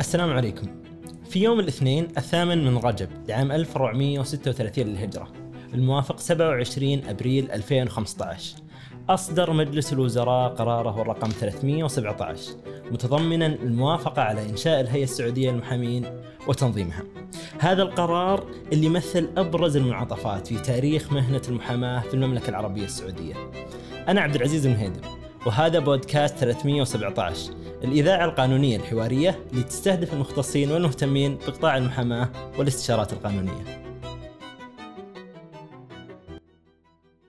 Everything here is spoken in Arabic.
السلام عليكم. في يوم الاثنين الثامن من رجب لعام 1436 للهجرة الموافق 27 أبريل 2015 أصدر مجلس الوزراء قراره الرقم 317 متضمنا الموافقة على إنشاء الهيئة السعودية للمحامين وتنظيمها. هذا القرار اللي يمثل أبرز المنعطفات في تاريخ مهنة المحاماة في المملكة العربية السعودية. أنا عبد العزيز المهيدر وهذا بودكاست 317 الإذاعة القانونية الحوارية اللي تستهدف المختصين والمهتمين بقطاع المحاماة والاستشارات القانونية.